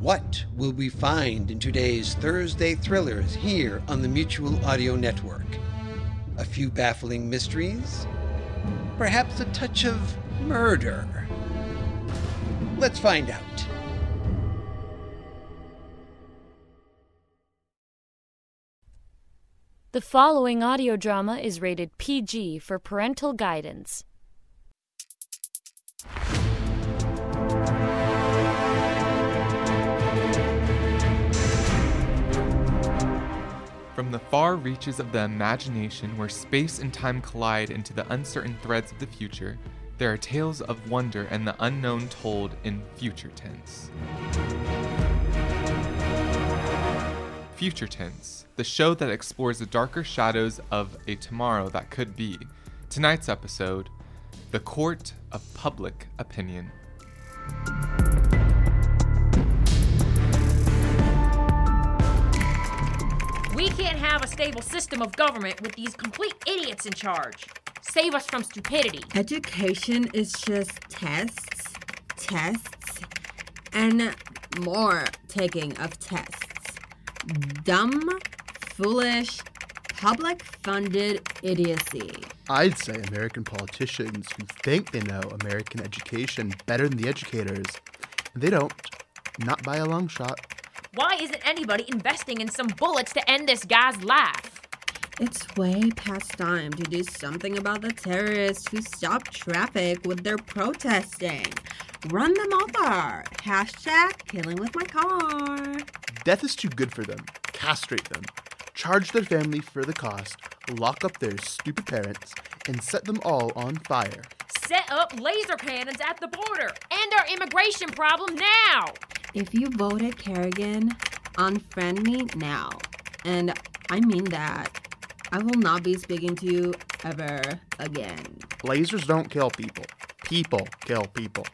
What will we find in today's Thursday thrillers here on the Mutual Audio Network? A few baffling mysteries? Perhaps a touch of murder? Let's find out. The following audio drama is rated PG for parental guidance. The far reaches of the imagination where space and time collide into the uncertain threads of the future, there are tales of wonder and the unknown told in future tense. Future Tense, the show that explores the darker shadows of a tomorrow that could be. Tonight's episode The Court of Public Opinion. We can't have a stable system of government with these complete idiots in charge. Save us from stupidity. Education is just tests, tests, and more taking of tests. Dumb, foolish, public funded idiocy. I'd say American politicians who think they know American education better than the educators. They don't. Not by a long shot. Why isn't anybody investing in some bullets to end this guy's life? It's way past time to do something about the terrorists who stop traffic with their protesting. Run them over. Hashtag killing with my car. Death is too good for them. Castrate them. Charge their family for the cost. Lock up their stupid parents. And set them all on fire. Set up laser cannons at the border. End our immigration problem now. If you voted Kerrigan, unfriend me now. And I mean that. I will not be speaking to you ever again. Lasers don't kill people. People kill people.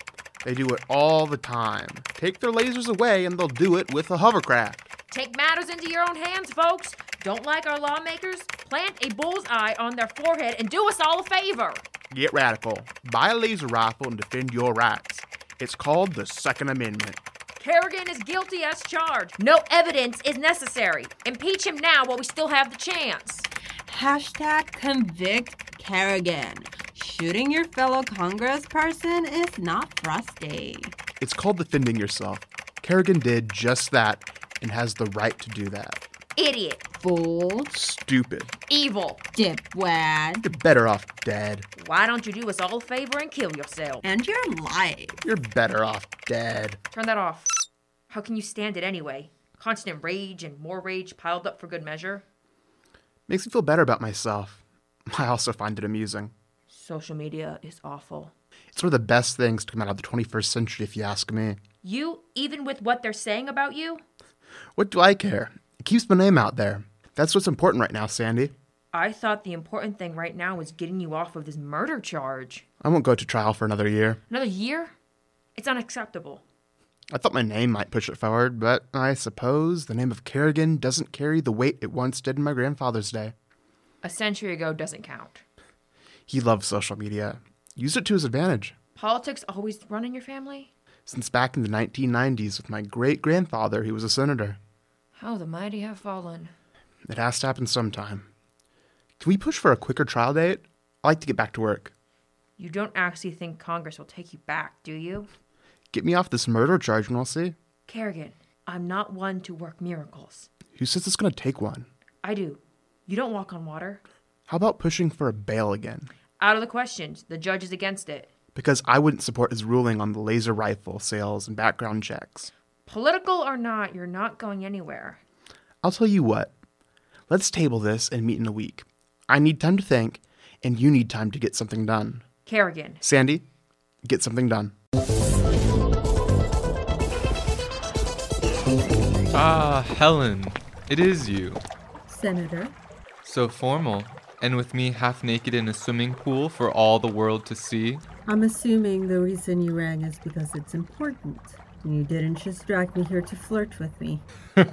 They do it all the time. Take their lasers away and they'll do it with a hovercraft. Take matters into your own hands, folks. Don't like our lawmakers? Plant a bullseye on their forehead and do us all a favor. Get radical. Buy a laser rifle and defend your rights. It's called the Second Amendment. Kerrigan is guilty as charged. No evidence is necessary. Impeach him now while we still have the chance. Hashtag convict Kerrigan. Shooting your fellow congressperson is not frosty. It's called defending yourself. Kerrigan did just that and has the right to do that. Idiot. Fool. Stupid. Evil. Dipwad. You're better off dead. Why don't you do us all a favor and kill yourself? And your life. You're better off dead. Turn that off. How can you stand it anyway? Constant rage and more rage piled up for good measure? Makes me feel better about myself. I also find it amusing. Social media is awful. It's one of the best things to come out of the 21st century, if you ask me. You, even with what they're saying about you? What do I care? It keeps my name out there. That's what's important right now, Sandy. I thought the important thing right now was getting you off of this murder charge. I won't go to trial for another year. Another year? It's unacceptable. I thought my name might push it forward, but I suppose the name of Kerrigan doesn't carry the weight it once did in my grandfather's day. A century ago doesn't count. He loves social media, used it to his advantage. Politics always run in your family? Since back in the 1990s with my great grandfather, he was a senator. How the mighty have fallen. It has to happen sometime. Can we push for a quicker trial date? I like to get back to work. You don't actually think Congress will take you back, do you? Get me off this murder charge and we'll see. Kerrigan, I'm not one to work miracles. Who says it's going to take one? I do. You don't walk on water. How about pushing for a bail again? Out of the question. The judge is against it. Because I wouldn't support his ruling on the laser rifle sales and background checks. Political or not, you're not going anywhere. I'll tell you what. Let's table this and meet in a week. I need time to think, and you need time to get something done. Kerrigan. Sandy, get something done. Ah, Helen, it is you. Senator, So formal, and with me half naked in a swimming pool for all the world to see. I'm assuming the reason you rang is because it's important. You didn't just drag me here to flirt with me.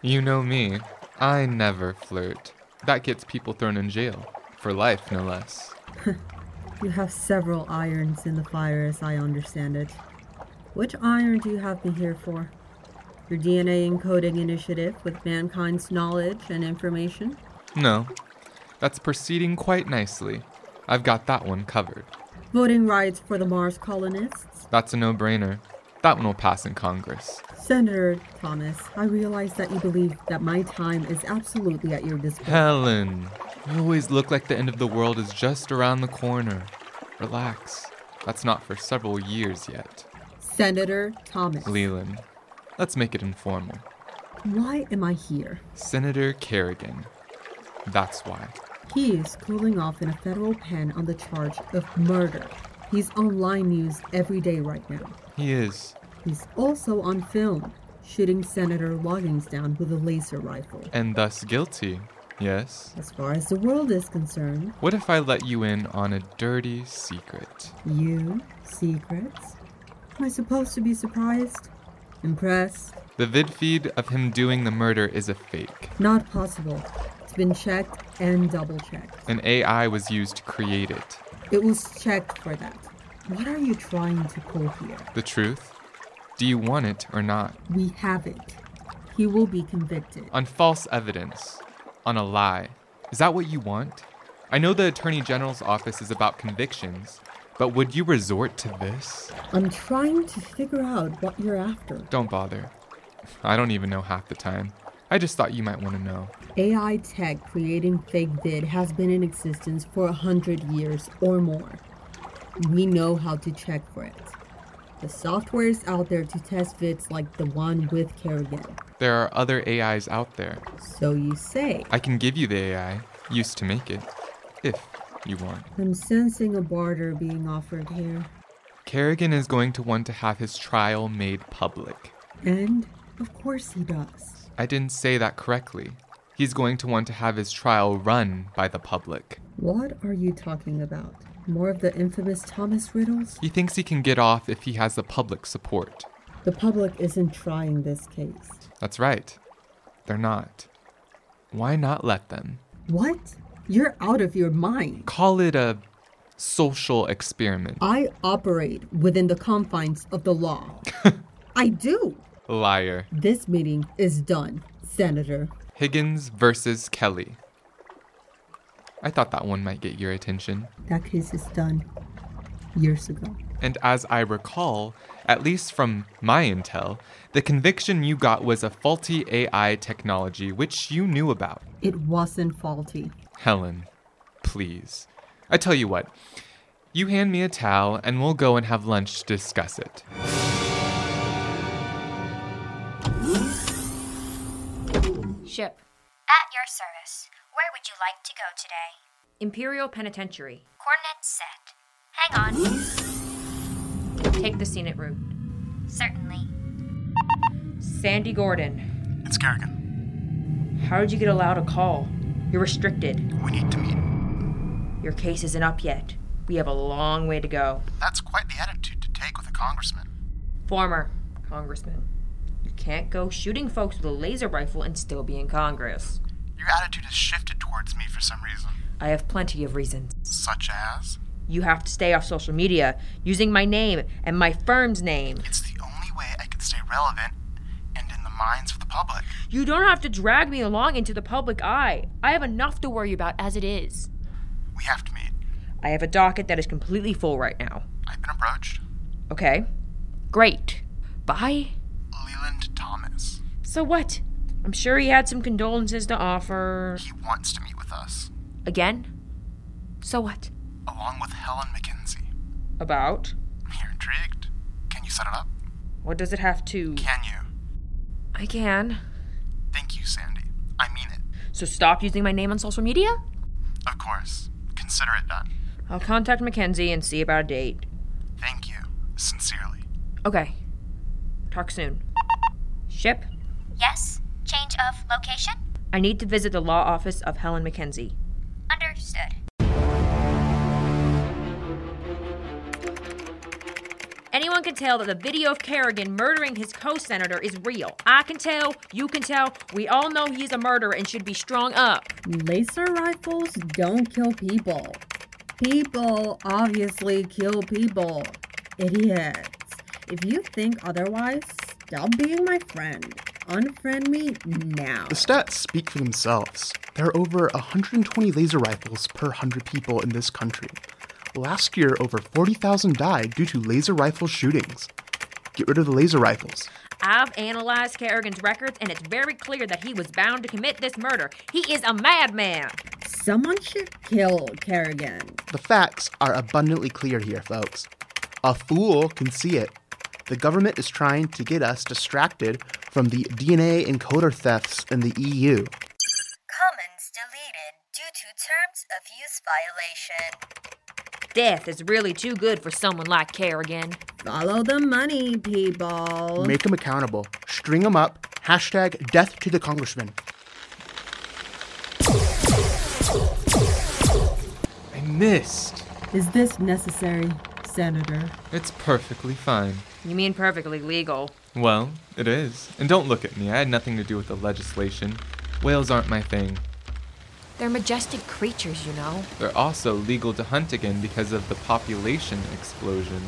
You know me, I never flirt. That gets people thrown in jail. For life, no less. You have several irons in the fire, as I understand it. Which iron do you have me here for? Your DNA encoding initiative with mankind's knowledge and information? No, that's proceeding quite nicely. I've got that one covered. Voting rights for the Mars colonists? That's a no brainer. That one will pass in Congress. Senator Thomas, I realize that you believe that my time is absolutely at your disposal. Helen, you always look like the end of the world is just around the corner. Relax. That's not for several years yet. Senator Thomas, Leland, let's make it informal. why am I here? Senator Kerrigan. That's why. He is cooling off in a federal pen on the charge of murder. He's on line news every day right now. He is. He's also on film, shooting Senator Loggins down with a laser rifle. And thus guilty. Yes? As far as the world is concerned, What if I let you in on a dirty secret? you, secrets? Am I supposed to be surprised? Impressed? The vid feed of him doing the murder is a fake. Not possible. It's been checked and double checked. An AI was used to create it. It was checked for that. What are you trying to pull here? The truth? Do you want it or not? We have it. He will be convicted. On false evidence. On a lie. Is that what you want? I know the Attorney General's office is about convictions, but would you resort to this? I'm trying to figure out what you're after. Don't bother. I don't even know half the time. I just thought you might want to know. AI tech creating fake vid has been in existence for a hundred years or more. We know how to check for it. The software is out there to test vids like the one with Kerrigan. There are other AIs out there. So you say. I can give you the AI, used to make it, if you want. I'm sensing a barter being offered here. Kerrigan is going to want to have his trial made public. And, of course, he does. I didn't say that correctly. He's going to want to have his trial run by the public. What are you talking about? More of the infamous Thomas riddles? He thinks he can get off if he has the public support. The public isn't trying this case. That's right. They're not. Why not let them? What? You're out of your mind. Call it a social experiment. I operate within the confines of the law. I do. Liar. This meeting is done, Senator. Higgins versus Kelly. I thought that one might get your attention. That case is done years ago. And as I recall, at least from my intel, the conviction you got was a faulty AI technology which you knew about. It wasn't faulty. Helen, please. I tell you what, you hand me a towel and we'll go and have lunch to discuss it. Ship. At your service. Where would you like to go today? Imperial Penitentiary. Coordinates set. Hang on. Take the scenic route. Certainly. Sandy Gordon. It's Kerrigan. How did you get allowed a call? You're restricted. We need to meet. Your case isn't up yet. We have a long way to go. That's quite the attitude to take with a congressman. Former Congressman. You can't go shooting folks with a laser rifle and still be in Congress. Your attitude has shifted towards me for some reason. I have plenty of reasons. Such as? You have to stay off social media using my name and my firm's name. It's the only way I can stay relevant and in the minds of the public. You don't have to drag me along into the public eye. I have enough to worry about as it is. We have to meet. I have a docket that is completely full right now. I've been approached. Okay. Great. Bye. Leland Thomas. So what? I'm sure he had some condolences to offer. He wants to meet with us, Again? So what? along with Helen McKenzie. About? You're intrigued. Can you set it up? What does it have to. Can you? I can. Thank you, Sandy. I mean it. So stop using my name on social media? Of course. Consider it done. I'll contact Mackenzie and see about a date. Thank you. Sincerely. Okay. Talk soon. Ship, Yes? Change of location? I need to visit the law office of Helen Mackenzie. Anyone can tell that the video of Kerrigan murdering his co senator is real. I can tell, you can tell, we all know he's a murderer and should be strung up. Laser rifles don't kill people. People obviously kill people. Idiots. If you think otherwise, stop being my friend. Unfriend me now. The stats speak for themselves. There are over 120 laser rifles per 100 people in this country. Last year, over 40,000 died due to laser rifle shootings. Get rid of the laser rifles. I've analyzed Kerrigan's records and it's very clear that he was bound to commit this murder. He is a madman. Someone should kill Kerrigan. The facts are abundantly clear here, folks. A fool can see it. The government is trying to get us distracted from the DNA encoder thefts in the EU. Comments deleted due to terms of use violation. Death is really too good for someone like Kerrigan. Follow the money, people. Make them accountable. String them up. Hashtag death to the congressman. I missed. Is this necessary, Senator? It's perfectly fine. You mean perfectly legal. Well, it is. And don't look at me, I had nothing to do with the legislation. Whales aren't my thing. They're majestic creatures, you know. They're also legal to hunt again because of the population explosion.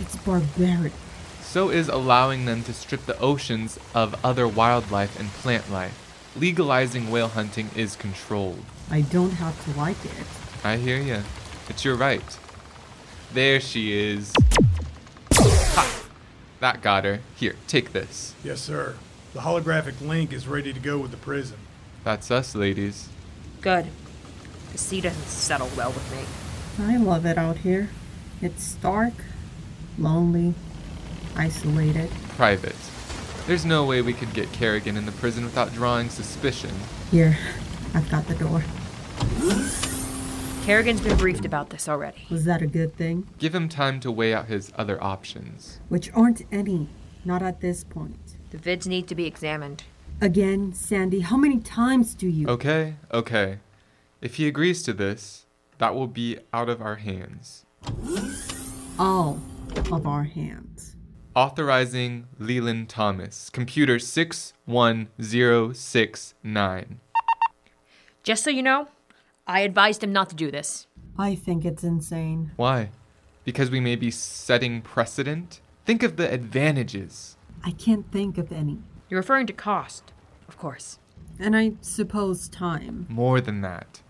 It's barbaric. So is allowing them to strip the oceans of other wildlife and plant life. Legalizing whale hunting is controlled. I don't have to like it. I hear ya. It's your right. There she is. Ha! That got her. Here, take this. Yes, sir. The holographic link is ready to go with the prison. That's us, ladies. Good. The sea doesn't settle well with me. I love it out here. It's dark, lonely, isolated. Private. There's no way we could get Kerrigan in the prison without drawing suspicion. Here, I've got the door. Kerrigan's been briefed about this already. Was that a good thing? Give him time to weigh out his other options. Which aren't any. Not at this point. The vids need to be examined. Again, Sandy, how many times do you. Okay, okay. If he agrees to this, that will be out of our hands. All of our hands. Authorizing Leland Thomas, computer 61069. Just so you know, I advised him not to do this. I think it's insane. Why? Because we may be setting precedent? Think of the advantages. I can't think of any. You're referring to cost, of course. And I suppose time. More than that.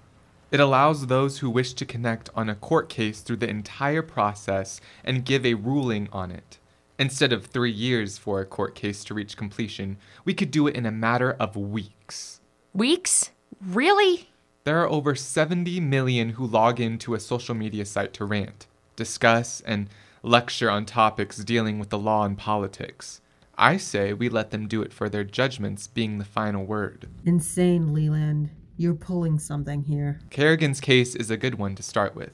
It allows those who wish to connect on a court case through the entire process and give a ruling on it. Instead of three years for a court case to reach completion, we could do it in a matter of weeks. Weeks? Really? There are over 70 million who log into a social media site to rant, discuss, and lecture on topics dealing with the law and politics. I say we let them do it for their judgments being the final word. Insane, Leland. You're pulling something here. Kerrigan's case is a good one to start with.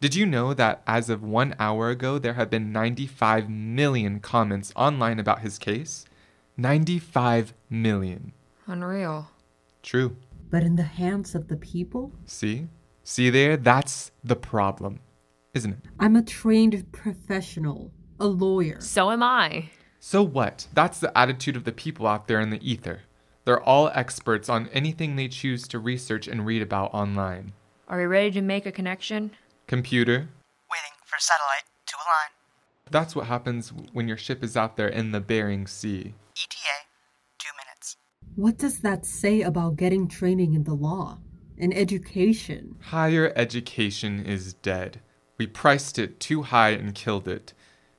Did you know that as of one hour ago, there have been 95 million comments online about his case? 95 million. Unreal. True. But in the hands of the people? See? See there? That's the problem, isn't it? I'm a trained professional, a lawyer. So am I. So what? That's the attitude of the people out there in the ether. They're all experts on anything they choose to research and read about online. Are we ready to make a connection? Computer, Waiting for satellite to align. that's what happens when your ship is out there in the Bering Sea. ETA, two minutes. What does that say about getting training in the law and education? Higher education is dead. We priced it too high and killed it.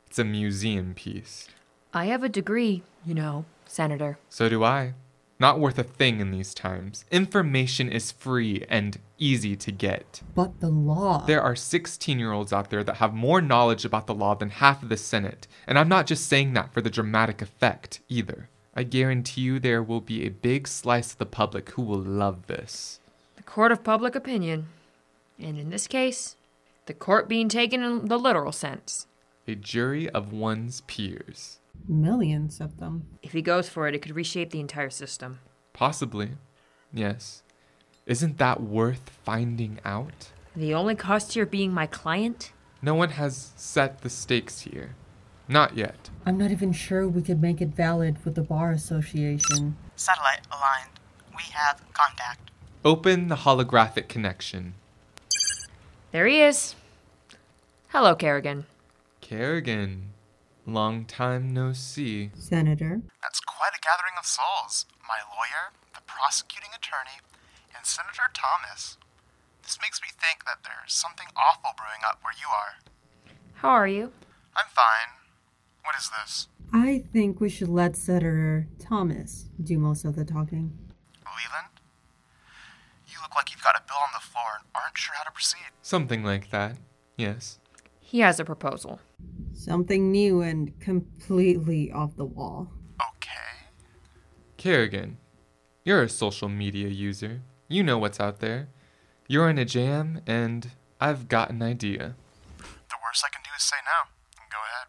It's a museum piece. I have a degree, you know, Senator. So do I. Not worth a thing in these times. Information is free and easy to get. But the law. There are 16 year olds out there that have more knowledge about the law than half of the Senate, and I'm not just saying that for the dramatic effect either. I guarantee you there will be a big slice of the public who will love this. The court of public opinion. And in this case, the court being taken in the literal sense. A jury of one's peers. Millions of them. If he goes for it, it could reshape the entire system. Possibly. Yes. Isn't that worth finding out? The only cost here being my client? No one has set the stakes here. Not yet. I'm not even sure we could make it valid with the Bar Association. Satellite aligned. We have contact. Open the holographic connection. There he is. Hello, Kerrigan. Kerrigan. Long time no see. Senator? That's quite a gathering of souls. My lawyer, the prosecuting attorney, and Senator Thomas. This makes me think that there's something awful brewing up where you are. How are you? I'm fine. What is this? I think we should let Senator Thomas do most of the talking. Leland? You look like you've got a bill on the floor and aren't sure how to proceed. Something like that. Yes. He has a proposal. Something new and completely off the wall. Okay. Kerrigan, you're a social media user. You know what's out there. You're in a jam, and I've got an idea. The worst I can do is say no. Go ahead.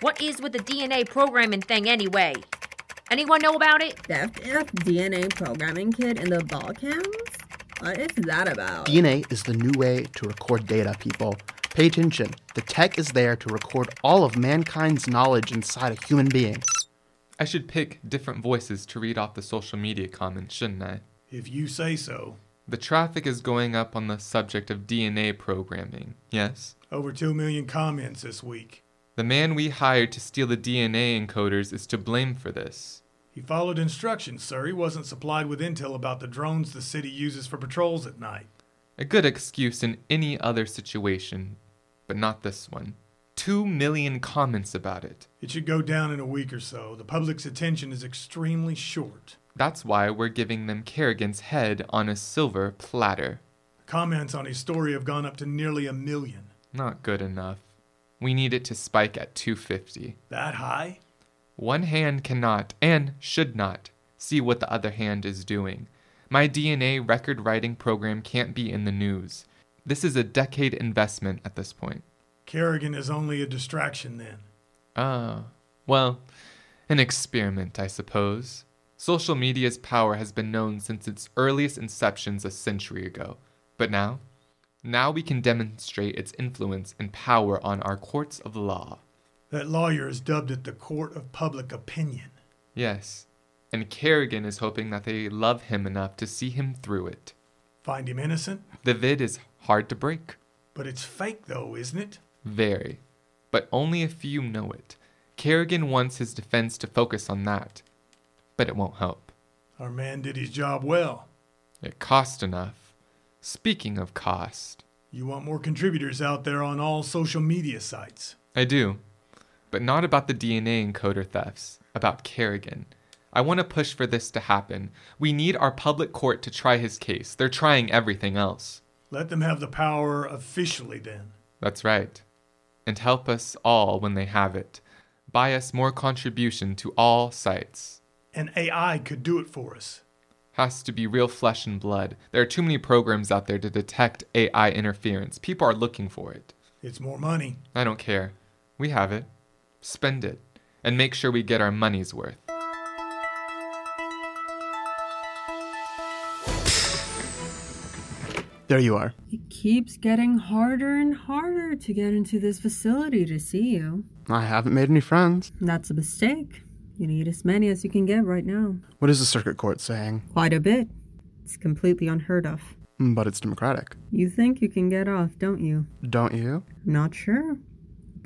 What is with the DNA programming thing anyway? Anyone know about it? The FF DNA programming kit in the Balkans? What is that about? DNA is the new way to record data, people. Pay attention. The tech is there to record all of mankind's knowledge inside a human being. I should pick different voices to read off the social media comments, shouldn't I? If you say so. The traffic is going up on the subject of DNA programming, yes? Over 2 million comments this week. The man we hired to steal the DNA encoders is to blame for this. He followed instructions, sir. He wasn't supplied with intel about the drones the city uses for patrols at night. A good excuse in any other situation, but not this one. Two million comments about it. It should go down in a week or so. The public's attention is extremely short. That's why we're giving them Kerrigan's head on a silver platter. Comments on his story have gone up to nearly a million. Not good enough. We need it to spike at 250. That high? One hand cannot, and should not, see what the other hand is doing. My DNA record writing program can't be in the news. This is a decade investment at this point. Kerrigan is only a distraction then. Ah, well, an experiment, I suppose. Social media's power has been known since its earliest inceptions a century ago. But now? Now we can demonstrate its influence and power on our courts of law. That lawyer has dubbed it the Court of Public Opinion. Yes, and Kerrigan is hoping that they love him enough to see him through it. Find him innocent? The vid is hard to break. But it's fake, though, isn't it? Very. But only a few know it. Kerrigan wants his defense to focus on that. But it won't help. Our man did his job well. It cost enough. Speaking of cost, You want more contributors out there on all social media sites. I do. But not about the DNA encoder thefts, about Kerrigan. I want to push for this to happen. We need our public court to try his case. They're trying everything else. Let them have the power officially then. That's right. And help us all when they have it. Buy us more contribution to all sites. An AI could do it for us. Has to be real flesh and blood. There are too many programs out there to detect AI interference. People are looking for it. It's more money. I don't care. We have it. Spend it. And make sure we get our money's worth. There you are. It keeps getting harder and harder to get into this facility to see you. I haven't made any friends. That's a mistake. You need as many as you can get right now. What is the circuit court saying? Quite a bit. It's completely unheard of. But it's democratic. You think you can get off, don't you? Don't you? Not sure.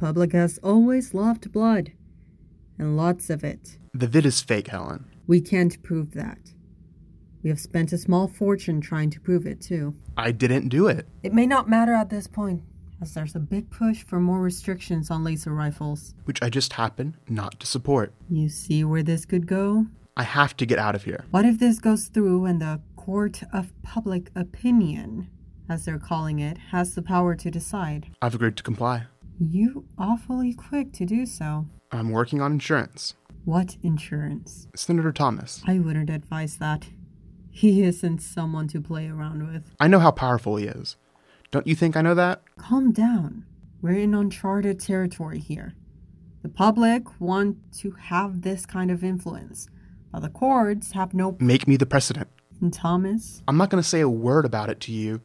The public has always loved blood. And lots of it. The vid is fake, Helen. We can't prove that. We have spent a small fortune trying to prove it, too. I didn't do it. It may not matter at this point, as there's a big push for more restrictions on laser rifles. Which I just happen not to support. You see where this could go? I have to get out of here. What if this goes through and the Court of Public Opinion, as they're calling it, has the power to decide? I've agreed to comply. You awfully quick to do so. I'm working on insurance. What insurance? Senator Thomas. I wouldn't advise that. He isn't someone to play around with. I know how powerful he is. Don't you think I know that? Calm down. We're in uncharted territory here. The public want to have this kind of influence, but the courts have no. Make me the precedent. And Thomas, I'm not going to say a word about it to you,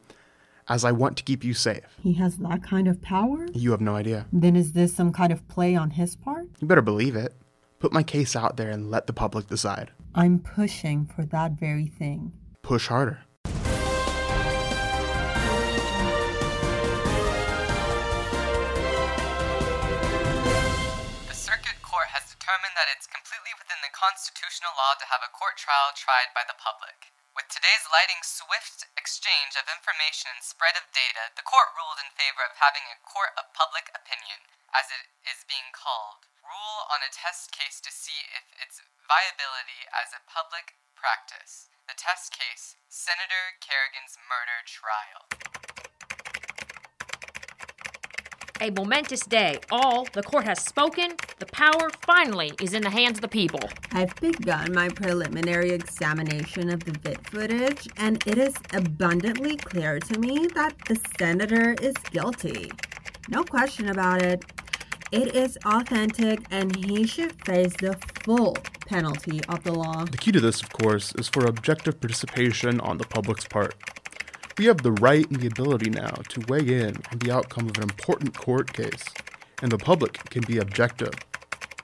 as I want to keep you safe. he has that kind of power? You have no idea. Then is this some kind of play on his part? You better believe it. Put my case out there and let the public decide. I'm pushing for that very thing. Push harder. The Circuit Court has determined that it's completely within the constitutional law to have a court trial tried by the public. With today's lighting swift exchange of information and spread of data, the court ruled in favor of having a court of public opinion, as it is being called, rule on a test case to see if its viability as a public practice. The test case, Senator Kerrigan's murder trial. A momentous day. All the court has spoken. The power finally is in the hands of the people. I've begun my preliminary examination of the vid footage, and it is abundantly clear to me that the senator is guilty. No question about it. It is authentic, and he should face the full penalty of the law. The key to this, of course, is for objective participation on the public's part. We have the right and the ability now to weigh in on the outcome of an important court case, and the public can be objective.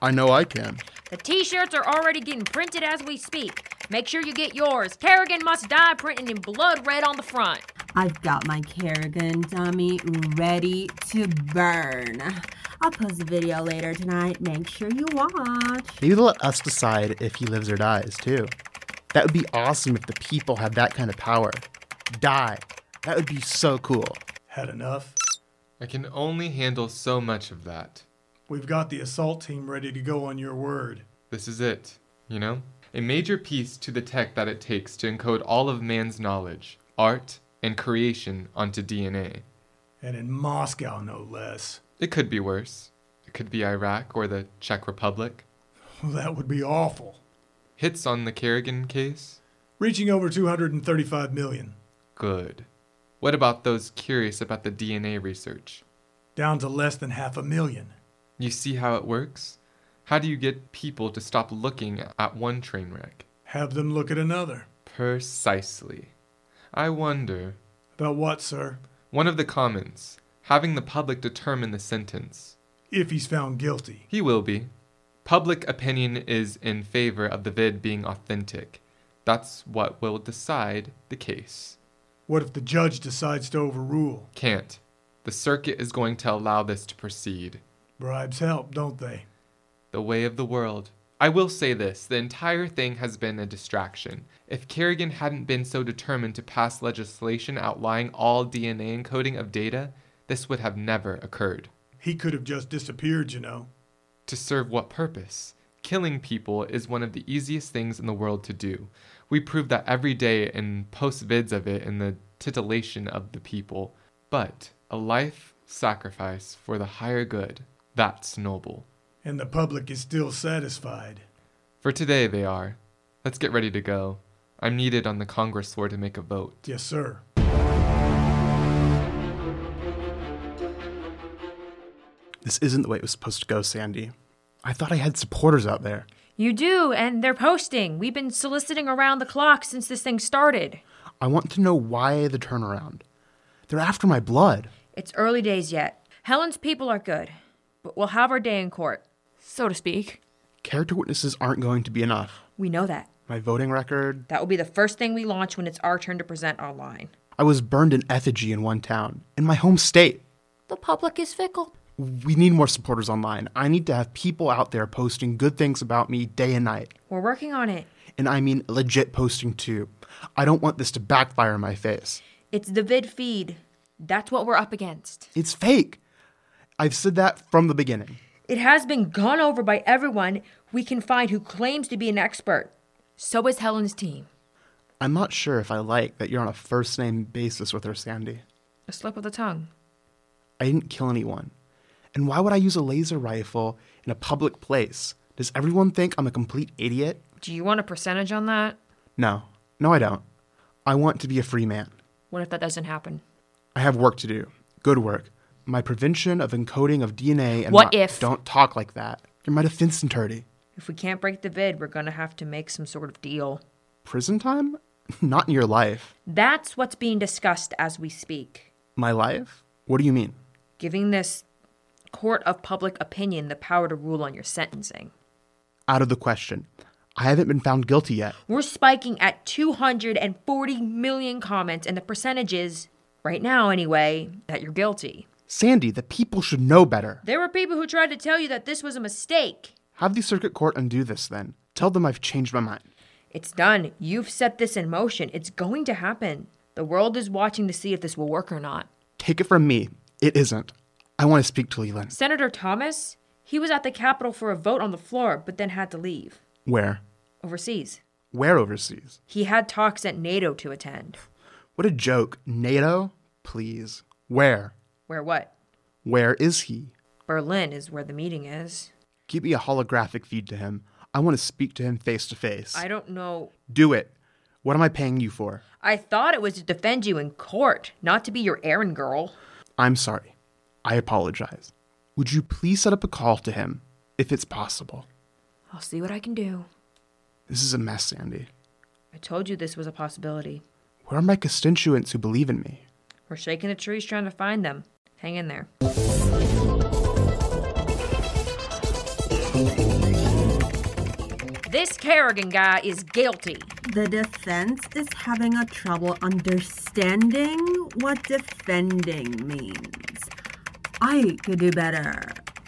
I know I can. The t shirts are already getting printed as we speak. Make sure you get yours. Kerrigan must die printed in blood red on the front. I've got my Kerrigan dummy ready to burn. I'll post a video later tonight. Make sure you watch. Maybe they'll let us decide if he lives or dies, too. That would be awesome if the people had that kind of power. Die. That would be so cool. Had enough? I can only handle so much of that. We've got the assault team ready to go on your word. This is it, you know? A major piece to the tech that it takes to encode all of man's knowledge, art, and creation onto DNA. And in Moscow, no less. It could be worse. It could be Iraq or the Czech Republic. Well, that would be awful. Hits on the Kerrigan case? Reaching over 235 million. Good. What about those curious about the DNA research? Down to less than half a million. You see how it works? How do you get people to stop looking at one train wreck? Have them look at another. Precisely. I wonder. About what, sir? One of the commons, having the public determine the sentence. If he's found guilty. He will be. Public opinion is in favor of the vid being authentic. That's what will decide the case. What if the judge decides to overrule? Can't. The circuit is going to allow this to proceed. Bribes help, don't they? The way of the world. I will say this the entire thing has been a distraction. If Kerrigan hadn't been so determined to pass legislation outlining all DNA encoding of data, this would have never occurred. He could have just disappeared, you know. To serve what purpose? Killing people is one of the easiest things in the world to do. We prove that every day and post vids of it in the titillation of the people. But a life sacrifice for the higher good, that's noble. And the public is still satisfied. For today, they are. Let's get ready to go. I'm needed on the Congress floor to make a vote. Yes, sir. This isn't the way it was supposed to go, Sandy. I thought I had supporters out there. You do, and they're posting. We've been soliciting around the clock since this thing started. I want to know why the turnaround. They're after my blood. It's early days yet. Helen's people are good, but we'll have our day in court, so to speak. Character witnesses aren't going to be enough. We know that. My voting record. That will be the first thing we launch when it's our turn to present online. I was burned in effigy in one town, in my home state. The public is fickle. We need more supporters online. I need to have people out there posting good things about me day and night. We're working on it. And I mean legit posting too. I don't want this to backfire in my face. It's the vid feed. That's what we're up against. It's fake. I've said that from the beginning. It has been gone over by everyone we can find who claims to be an expert. So is Helen's team. I'm not sure if I like that you're on a first name basis with her, Sandy. A slip of the tongue. I didn't kill anyone. And why would I use a laser rifle in a public place? Does everyone think I'm a complete idiot? Do you want a percentage on that? No. No, I don't. I want to be a free man. What if that doesn't happen? I have work to do. Good work. My prevention of encoding of DNA and What my- if- Don't talk like that. You're my defense attorney. If we can't break the vid, we're gonna have to make some sort of deal. Prison time? Not in your life. That's what's being discussed as we speak. My life? What do you mean? Giving this court of public opinion the power to rule on your sentencing. Out of the question. I haven't been found guilty yet. We're spiking at 240 million comments, and the percentage is, right now anyway, that you're guilty. Sandy, the people should know better. There were people who tried to tell you that this was a mistake. Have the circuit court undo this then. Tell them I've changed my mind. It's done. You've set this in motion. It's going to happen. The world is watching to see if this will work or not. Take it from me. It isn't. I want to speak to Leland. Senator Thomas, he was at the Capitol for a vote on the floor, but then had to leave. Where? Overseas. Where overseas? He had talks at NATO to attend. What a joke. NATO? Please. Where? Where what? Where is he? Berlin is where the meeting is. Give me a holographic feed to him. I want to speak to him face to face. I don't know. Do it. What am I paying you for? I thought it was to defend you in court, not to be your errand girl. I'm sorry. I apologize. Would you please set up a call to him, if it's possible? I'll see what I can do. This is a mess, Sandy. I told you this was a possibility. Where are my constituents who believe in me? We're shaking the trees trying to find them. Hang in there. This Kerrigan guy is guilty. The defense is having a trouble understanding what defending means. I could do better.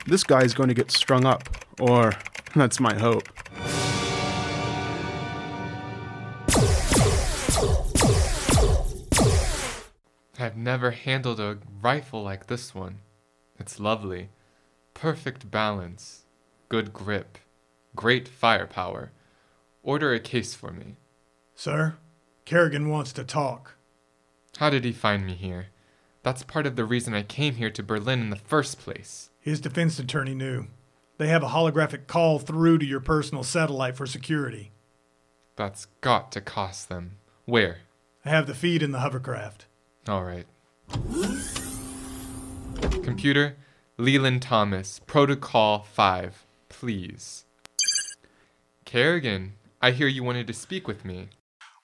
This guy's going to get strung up, or that's my hope. I've never handled a rifle like this one. It's lovely. Perfect balance. Good grip. Great firepower. Order a case for me. Sir, Kerrigan wants to talk. How did he find me here? That's part of the reason I came here to Berlin in the first place. His defense attorney knew. They have a holographic call through to your personal satellite for security. That's got to cost them. Where? I have the feed in the hovercraft. All right. Computer, Leland Thomas, Protocol 5, please. Kerrigan, I hear you wanted to speak with me.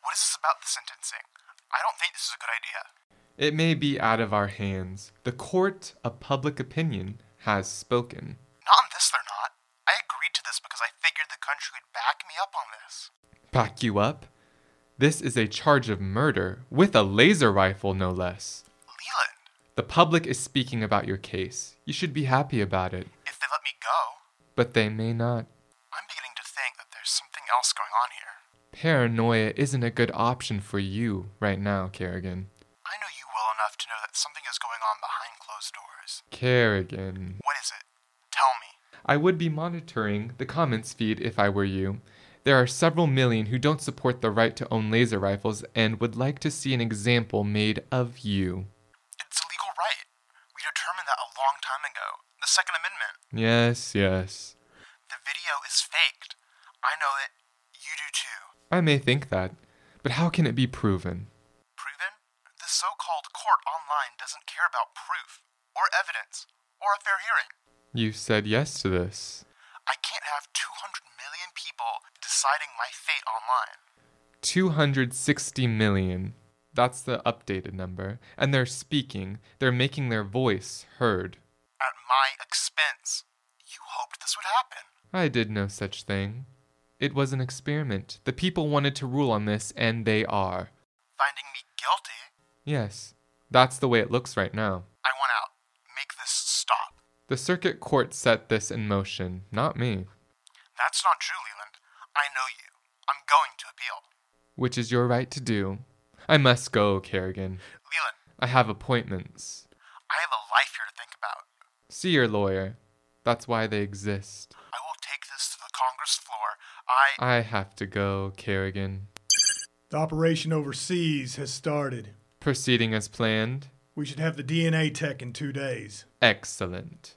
What is this about the sentencing? I don't think this is a good idea. It may be out of our hands. The court of public opinion has spoken. Not on this, they're not. I agreed to this because I figured the country would back me up on this. Back you up? This is a charge of murder, with a laser rifle, no less. Leland, The public is speaking about your case. You should be happy about it. if they let me go, But they may not. I'm beginning to think that there's something else going on here. Paranoia isn't a good option for you right now, Kerrigan. On behind closed doors. Kerrigan. What is it? Tell me. I would be monitoring the comments feed if I were you. There are several million who don't support the right to own laser rifles and would like to see an example made of you. It's a legal right. We determined that a long time ago. The Second Amendment. Yes, yes. The video is faked. I know it. You do too. I may think that, but how can it be proven? Proven? The court online doesn't care about proof, or evidence, or a fair hearing. You said yes to this. I can't have 200 million people deciding my fate online. 260 million. That's the updated number. And they're speaking, they're making their voice heard. At my expense. You hoped this would happen. I did no such thing. It was an experiment. The people wanted to rule on this, and they are. Finding me guilty. Yes, that's the way it looks right now. I want out. Make this stop. The circuit court set this in motion, not me, That's not true, Leland. I know you. I'm going to appeal. which is your right to do. I must go, Kerrigan. Leland, I have appointments. I have a life here to think about. See your lawyer. That's why they exist. I will take this to the Congress floor. I. I have to go, Kerrigan. The operation overseas has started. Proceeding as planned? We should have the DNA tech in two days. Excellent.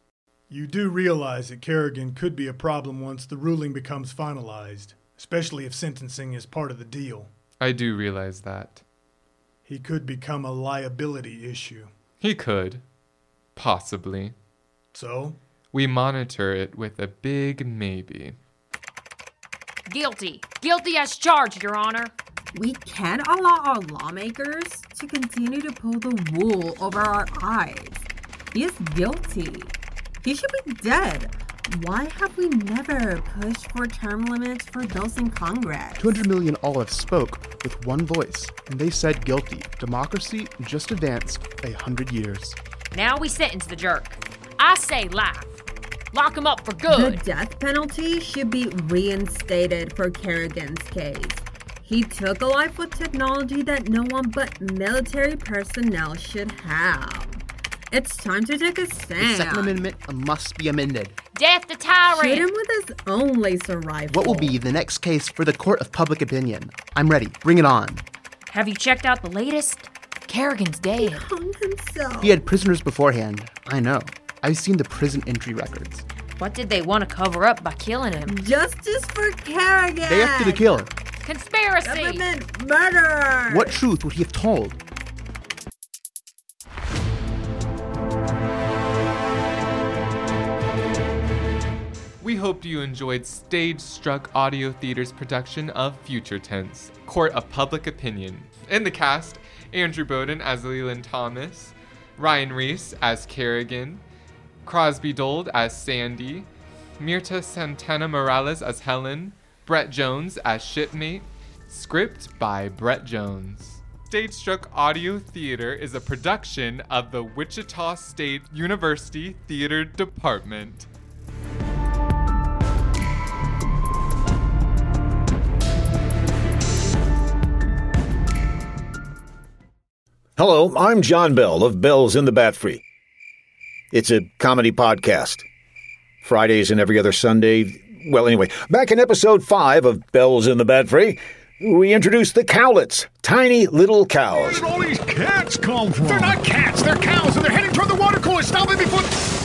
You do realize that Kerrigan could be a problem once the ruling becomes finalized, especially if sentencing is part of the deal. I do realize that. he could become a liability issue. He could. Possibly. So? We monitor it with a big maybe. Guilty. Guilty as charged, Your Honor. We can't allow our lawmakers to continue to pull the wool over our eyes. He is guilty. He should be dead. Why have we never pushed for term limits for those in Congress? 200 million olives spoke with one voice, and they said guilty. Democracy just advanced a hundred years. Now we sentence the jerk. I say life. Lock him up for good. The death penalty should be reinstated for Kerrigan's case. He took a life with technology that no one but military personnel should have. It's time to take a stand. The Second Amendment must be amended. Death to tyrant. Shoot him with his own laser rifle. What will be the next case for the court of public opinion? I'm ready. Bring it on. Have you checked out the latest? Kerrigan's dead. He hung himself. He had prisoners beforehand. I know. I've seen the prison entry records. What did they want to cover up by killing him? Justice for Kerrigan. Day after the kill. Conspiracy. Government murder. What truth would he have told? We hope you enjoyed Stagestruck Audio Theater's production of Future Tense, Court of Public Opinion. In the cast, Andrew Bowden as Leland Thomas, Ryan Reese as Kerrigan, Crosby Dold as Sandy, Mirta Santana Morales as Helen, Brett Jones as Shipmate, script by Brett Jones. Stagestruck Audio Theater is a production of the Wichita State University Theater Department. Hello, I'm John Bell of Bells in the Bat Free. It's a comedy podcast. Fridays and every other Sunday. Well, anyway, back in episode 5 of Bells in the Bat Free, we introduced the cowlets, tiny little cows. Where did all these cats come from? They're not cats, they're cows, and they're heading toward the water cooler. Stop it before.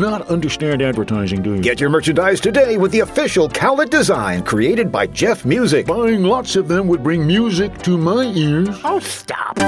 not understand advertising, do you? Get your merchandise today with the official cowlet design created by Jeff Music. Buying lots of them would bring music to my ears. Oh, stop.